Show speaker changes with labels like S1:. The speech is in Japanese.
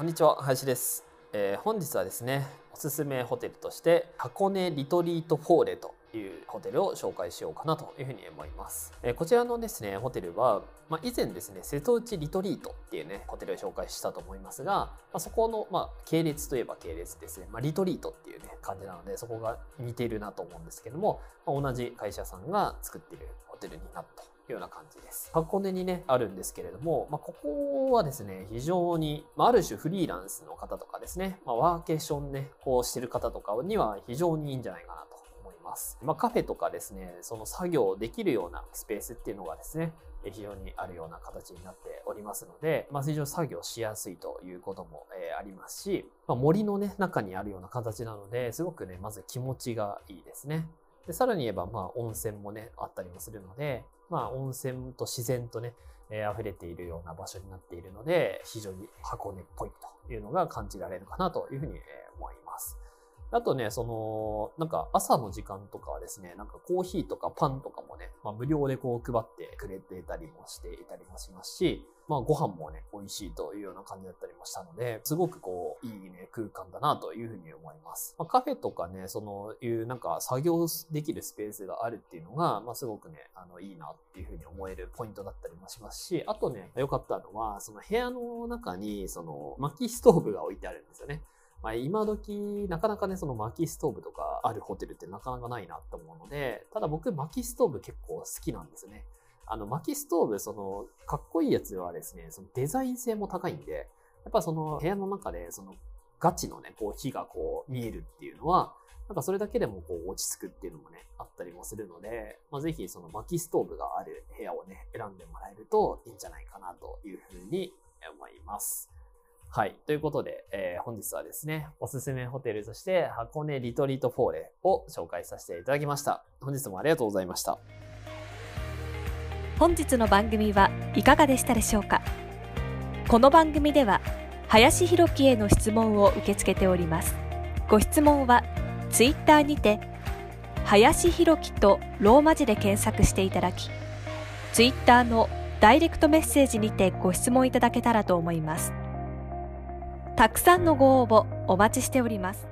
S1: こんにちは林です、えー本日はですねおすすめホテルとして箱根リトリートフォーレというホテルを紹介しようかなというふうに思います、えーこちらのですねホテルは、まあ、以前ですね瀬戸内リトリートっていうねホテルを紹介したと思いますが、まあ、そこの、まあ、系列といえば系列ですね、まあ、リトリートっていうね感じなのでそこが似ているなと思うんですけども、まあ同じ会社さんが作っているホテルになったと。ような感じです。箱根にね、あるんですけれども、まあ、ここはですね、非常に、まあ、ある種フリーランスの方とかですね、まあ、ワーケーションね、こうしてる方とかには非常にいいんじゃないかなと思います。まあ、カフェとかですね、その作業できるようなスペースっていうのがですね、非常にあるような形になっておりますので、まあ、非常に作業しやすいということも、えありますし、まあ、森のね、中にあるような形なので、すごくね、まず気持ちがいいですね。で、さらに言えば、まあ、温泉もね、あったりもするので、まあ、温泉と自然とね、えー溢れているような場所になっているので、非常に箱根っぽいというのが感じられるかなというふうにえ思います。あとね、その、なんか朝の時間とかはですね、なんかコーヒーとかパンとかもね、まあ、無料でこう配ってくれてたりもしていたりもしますし、まあご飯もね、美味しいというような感じだったりもしたので、すごくこう、空間だなというふうに思います。まあ、カフェとかね、そのいうなんか作業できるスペースがあるっていうのが、まあすごくね、あの、いいなっていうふうに思えるポイントだったりもしますし、あとね、良かったのは、その部屋の中に、その薪ストーブが置いてあるんですよね。まあ、今時、なかなかね、その薪ストーブとかあるホテルってなかなかないなと思うので、ただ僕、薪ストーブ結構好きなんですね。あの、薪ストーブ、その、かっこいいやつはですね、そのデザイン性も高いんで、やっぱその部屋の中で、その、ガチのね、こう、火がこう、見えるっていうのは、なんかそれだけでもこう、落ち着くっていうのもね、あったりもするので、まあ、ぜひその薪ストーブがある部屋をね、選んでもらえるといいんじゃないかなというふうに思います。はい。ということで、えー本日はですね、おすすめホテルとして、箱根リトリートフォーレを紹介させていただきました。本日もありがとうございました。
S2: 本日の番組はいかがでしたでしょうか？この番組では林弘樹への質問を受け付けております。ご質問はツイッターにて林弘樹とローマ字で検索していただきツイッターのダイレクトメッセージにてご質問いただけたらと思います。たくさんのご応募お待ちしております。